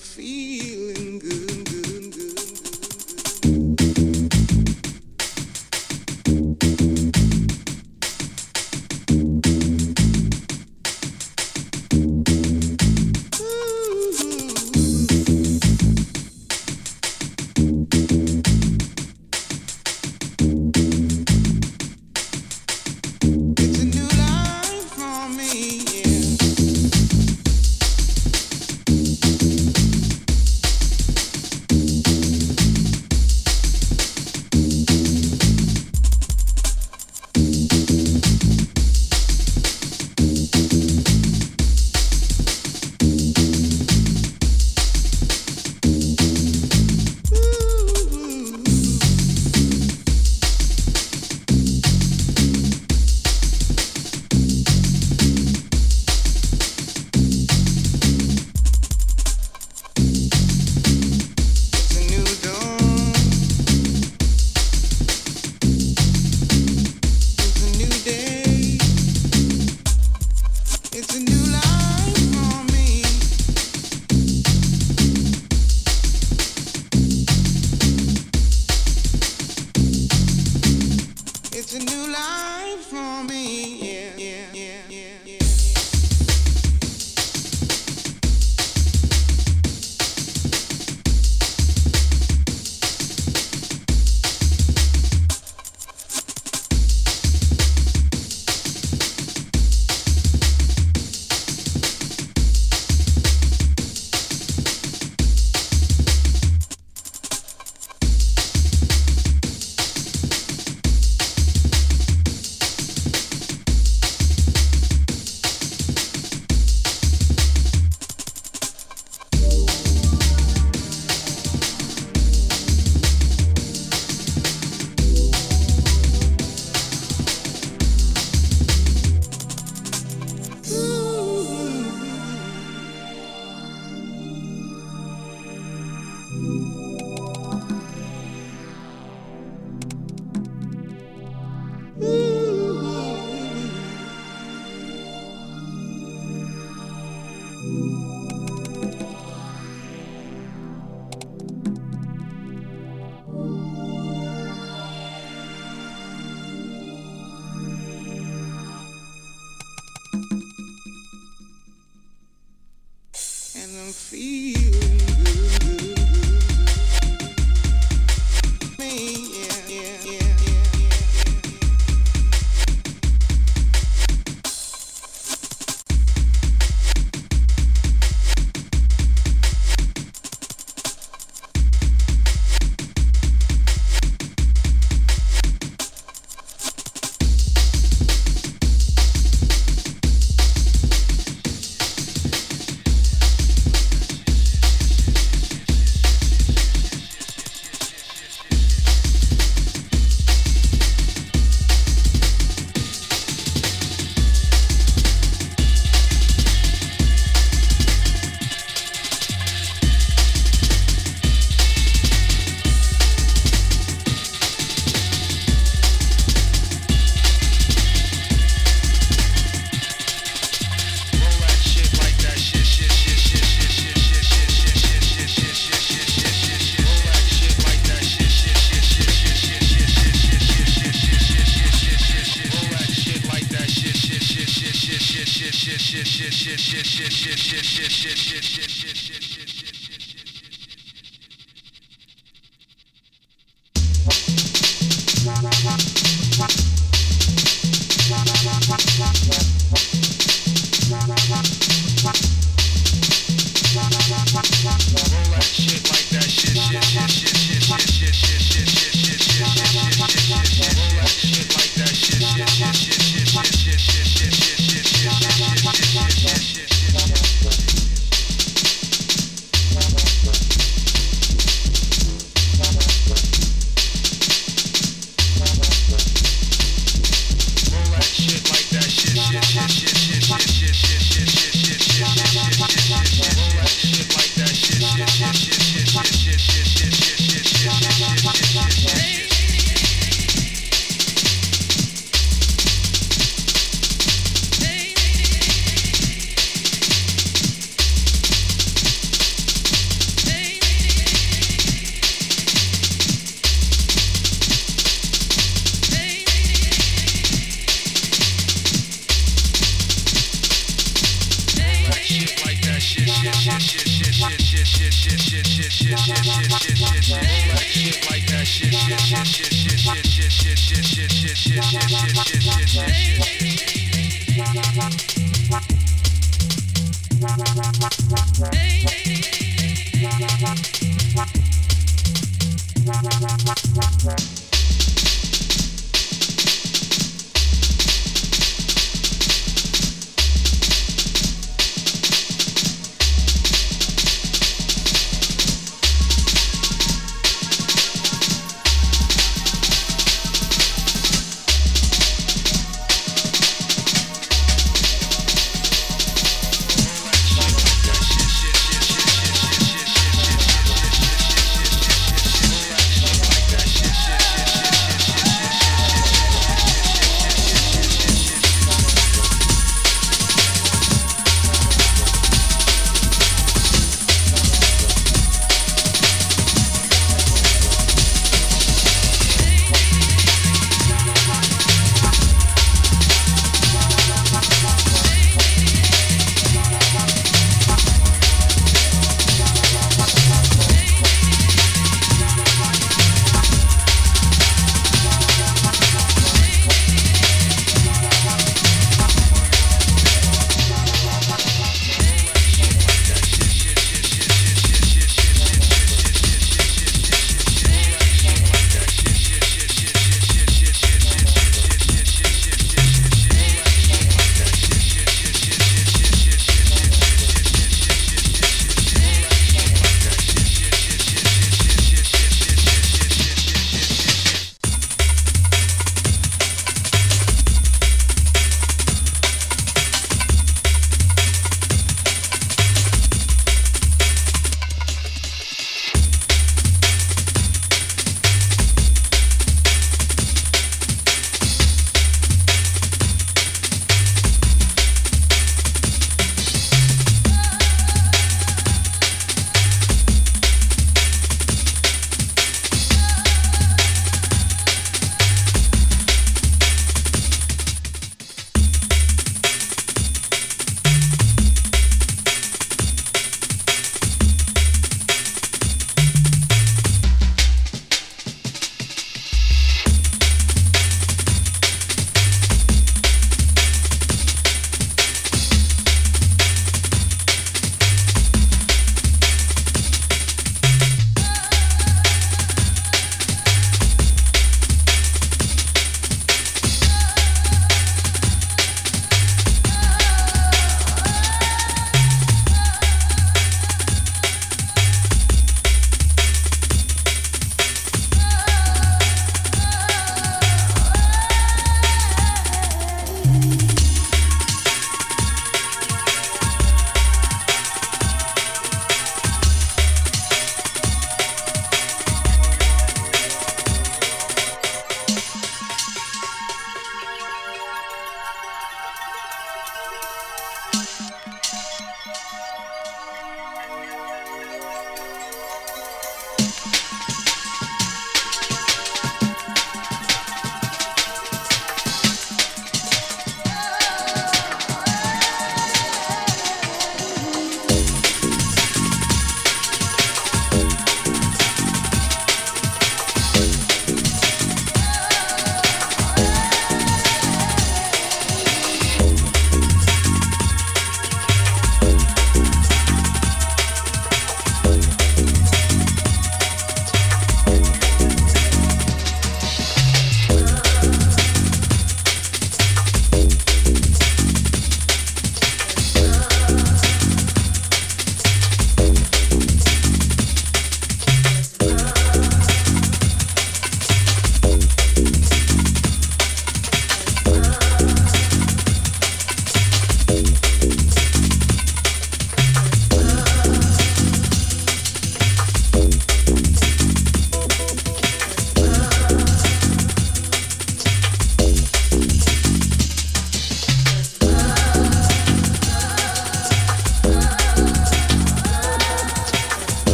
feel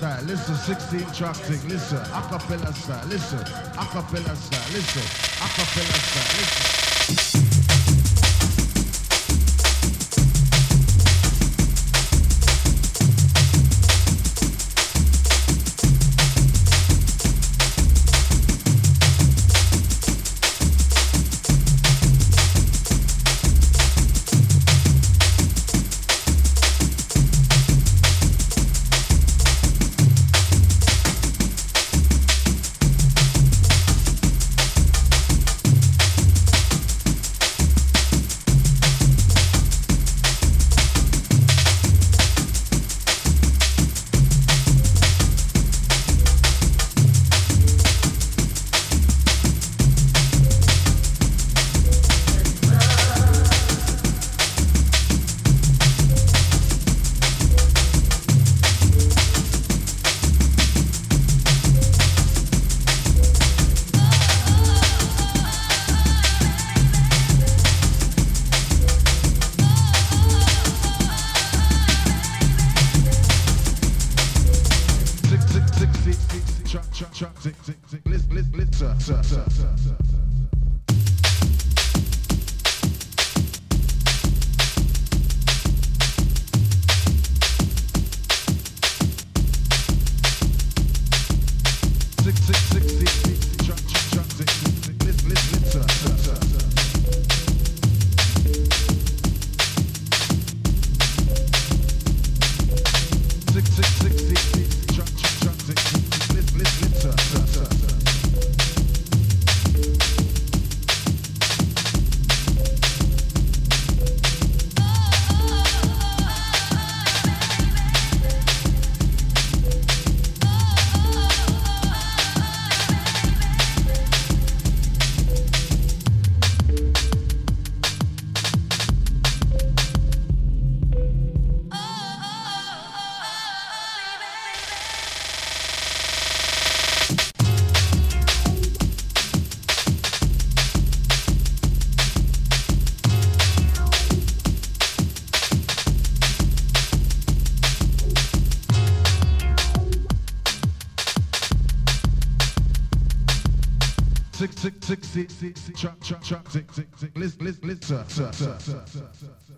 style. Listen, 16 track thing, listen, acapella style, listen, acapella style, listen, acapella style, listen. Six, six, trap, trap, trap, six, six, six, list, list, list, sir, sir, sir, sir, sir, sir.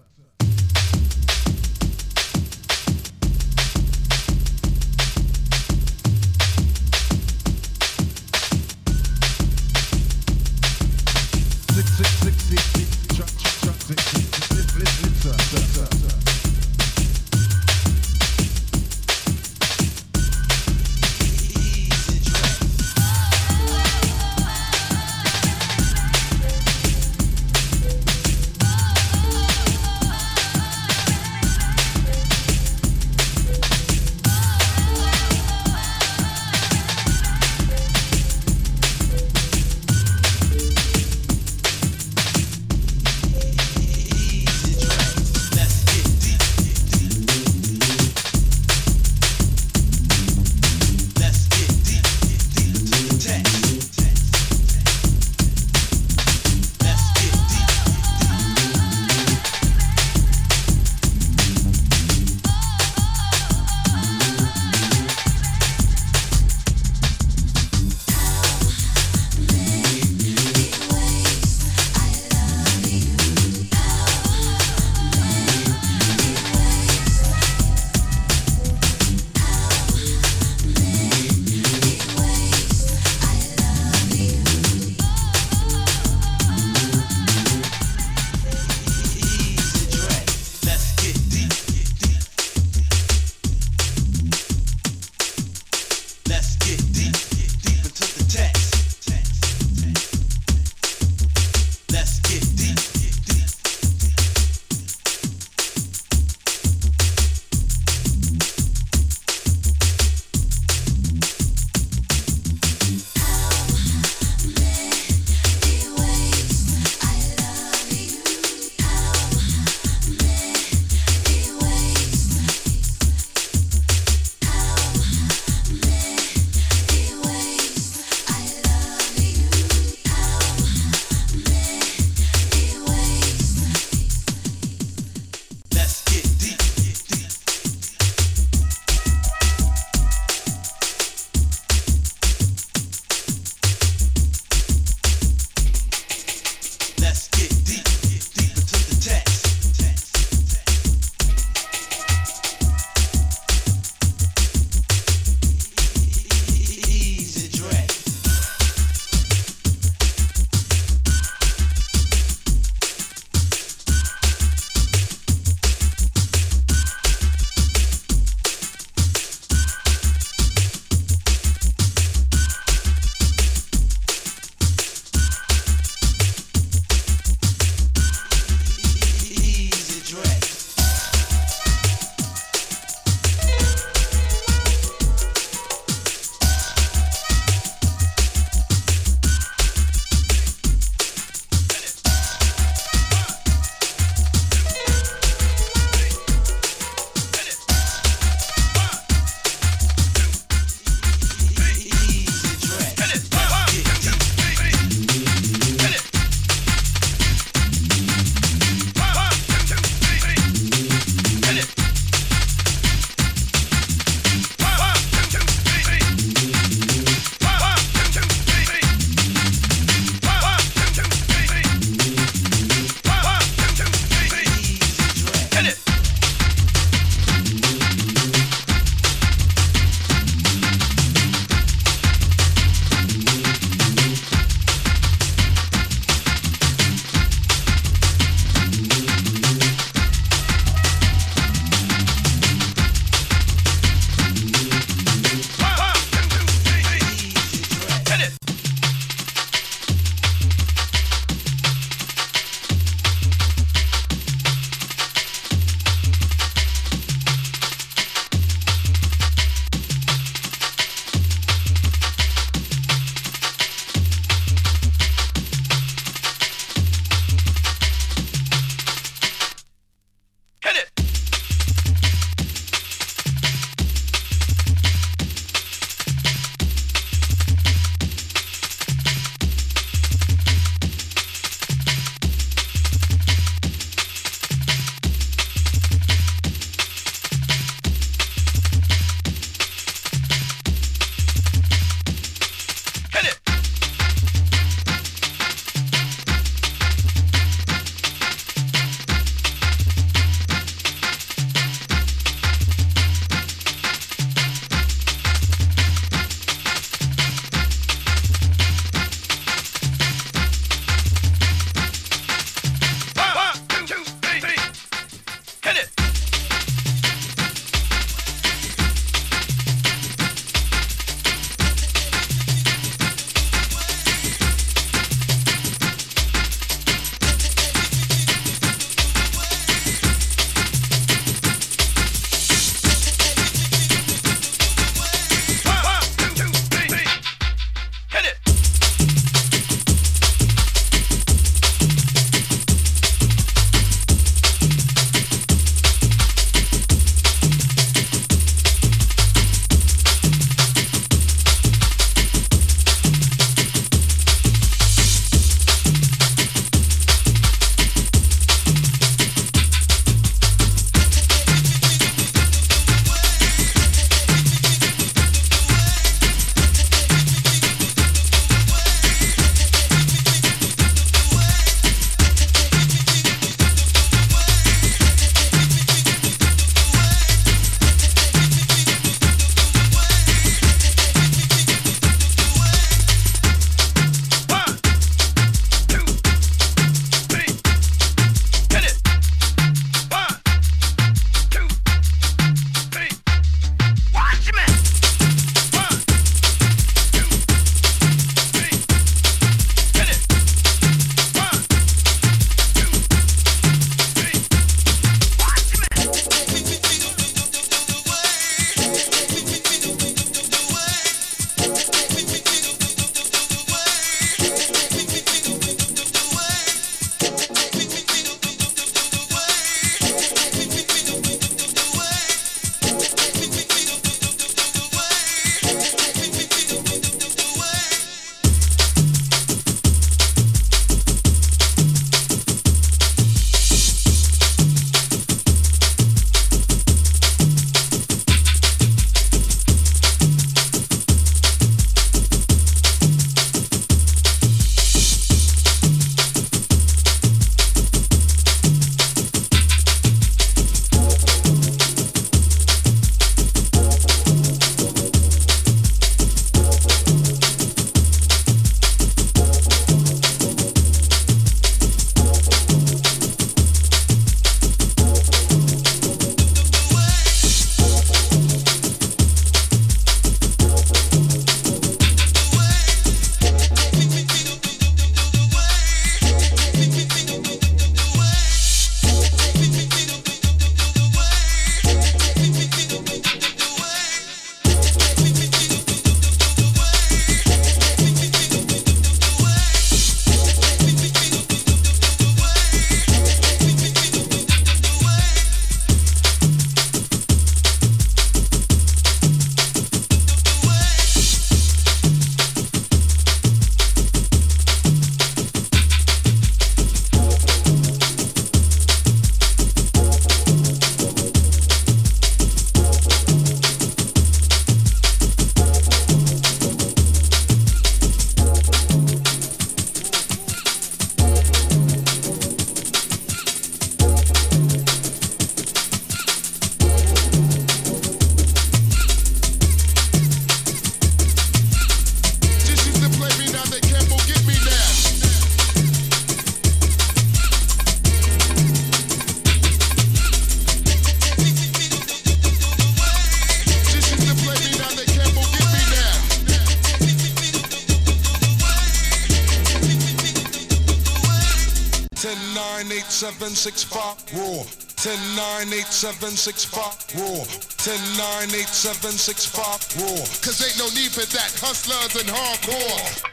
1098765 raw. 1098765 raw. Cause ain't no need for that. Hustlers and hardcore.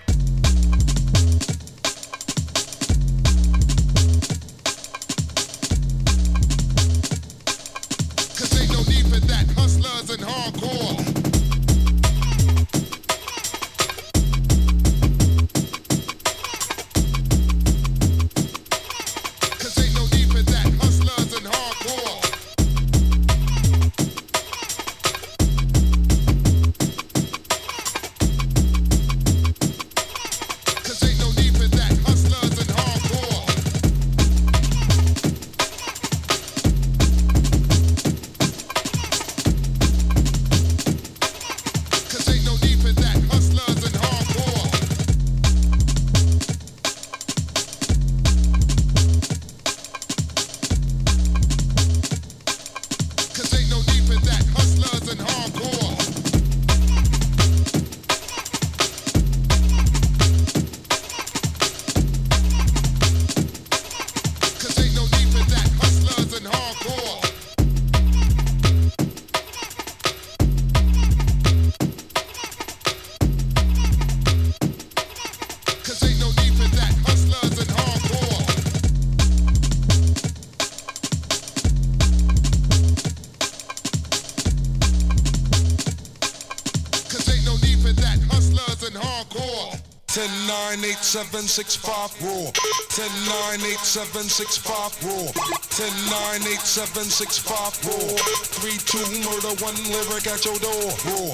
and hardcore. 1098765 raw. 1098765 raw. 1098765 raw. 3-2 murder, one lyric at your door. Raw.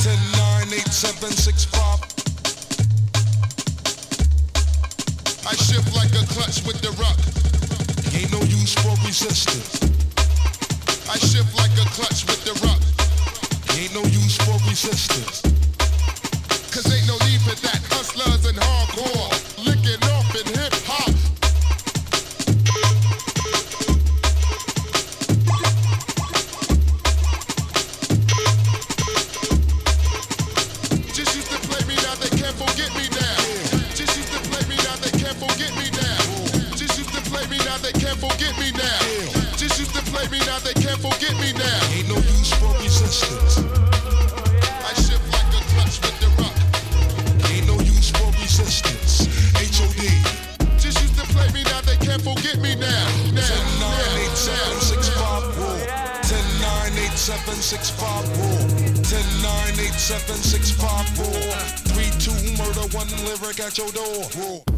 1098765 I shift like a clutch with the ruck. Ain't no use for resistance. I shift like a clutch with the ruck. Ain't no use for resistance. Cause ain't no need for that. Hustlers and hardcore. knock at your door.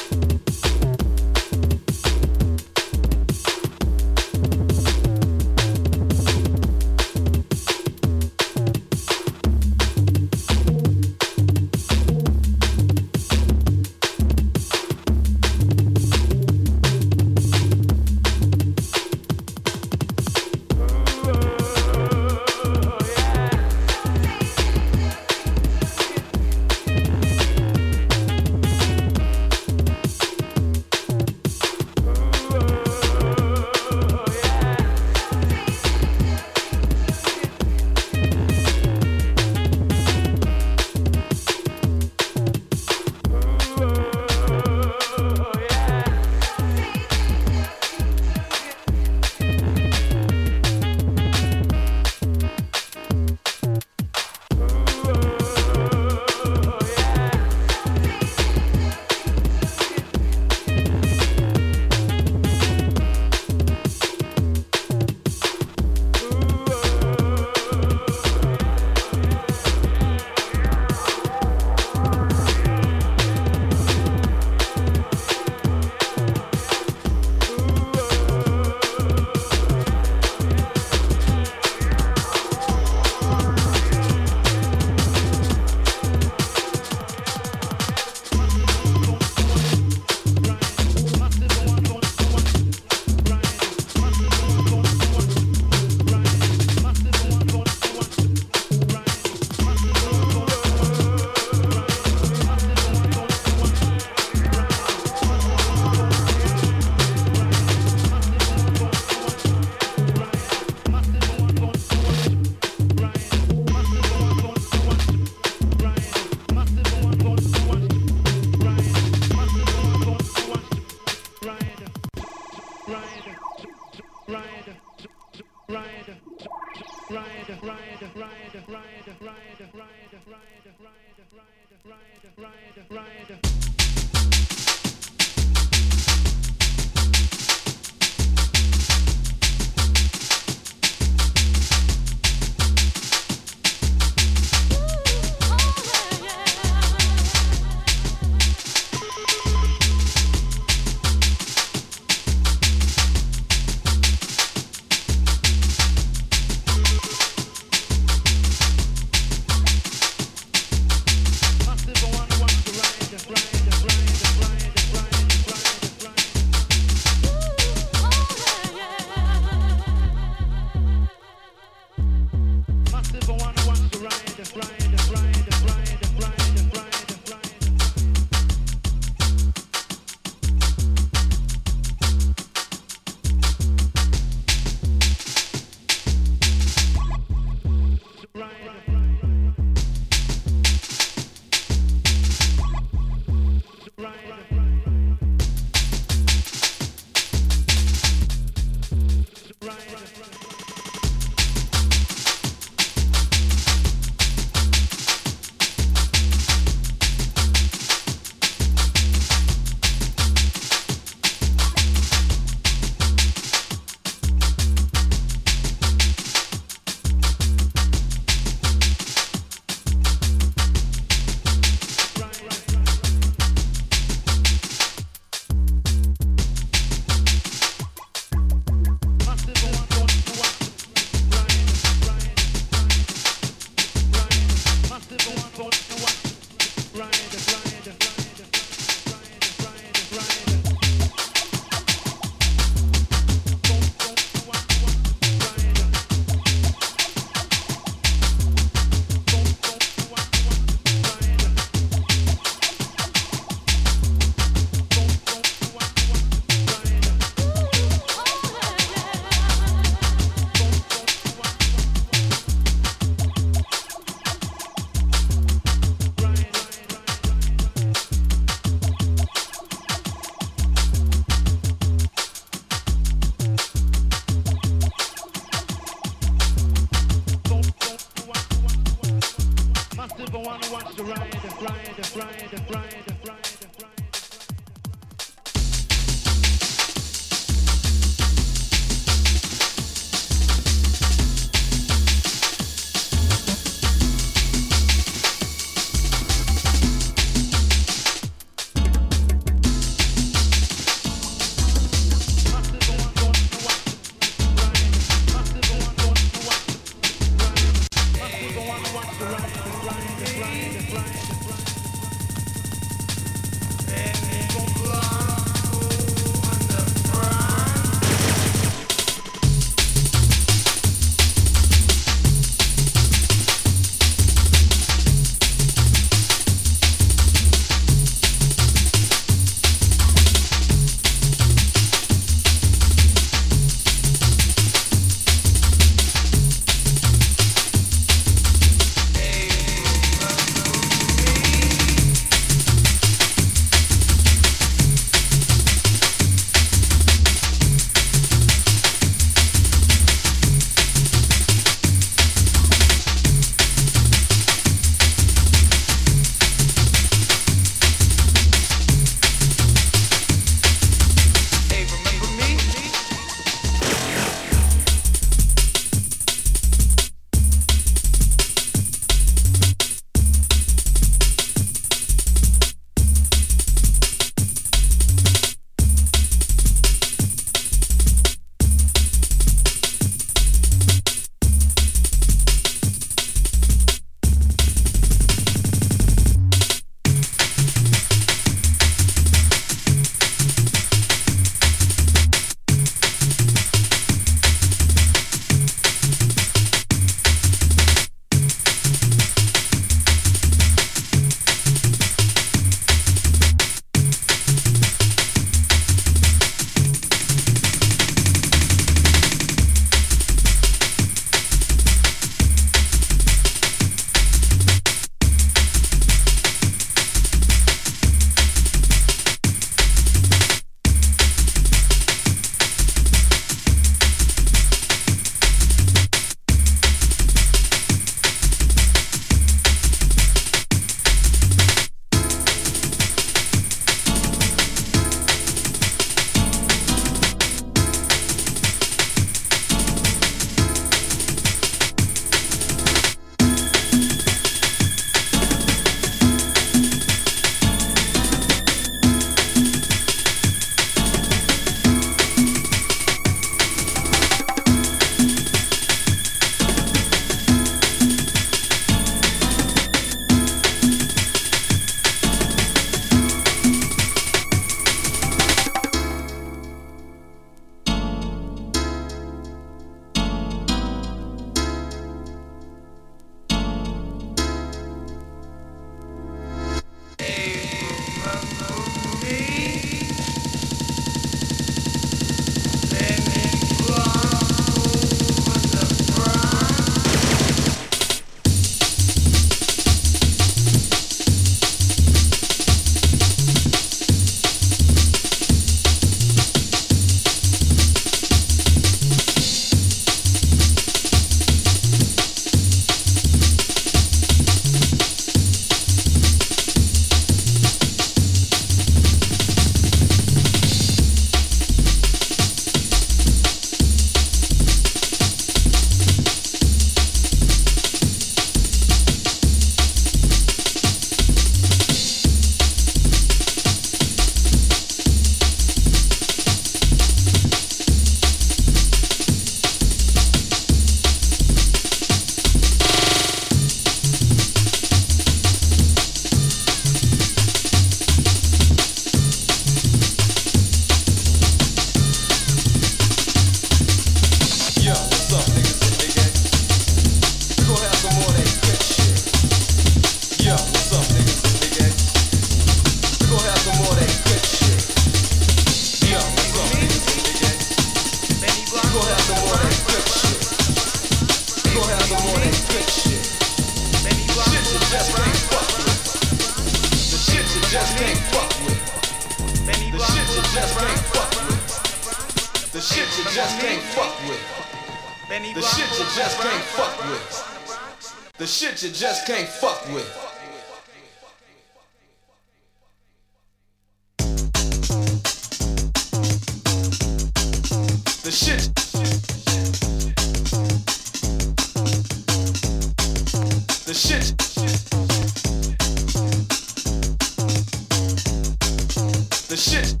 The shit.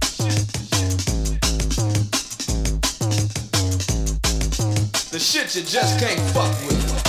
The shit you just can't fuck with.